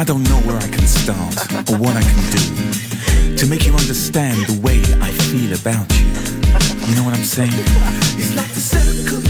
I don't know where I can start or what I can do to make you understand the way I feel about you. You know what I'm saying? It's like the circle.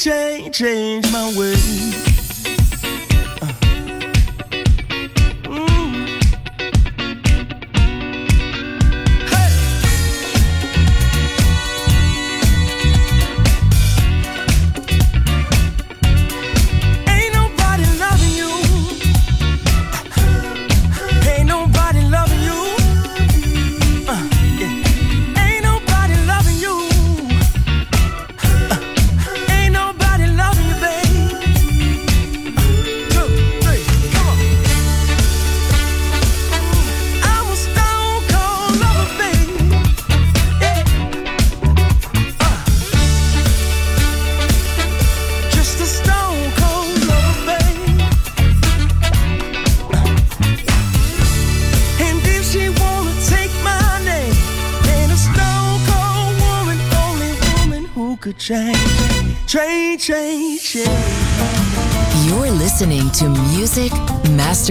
change, change my ways.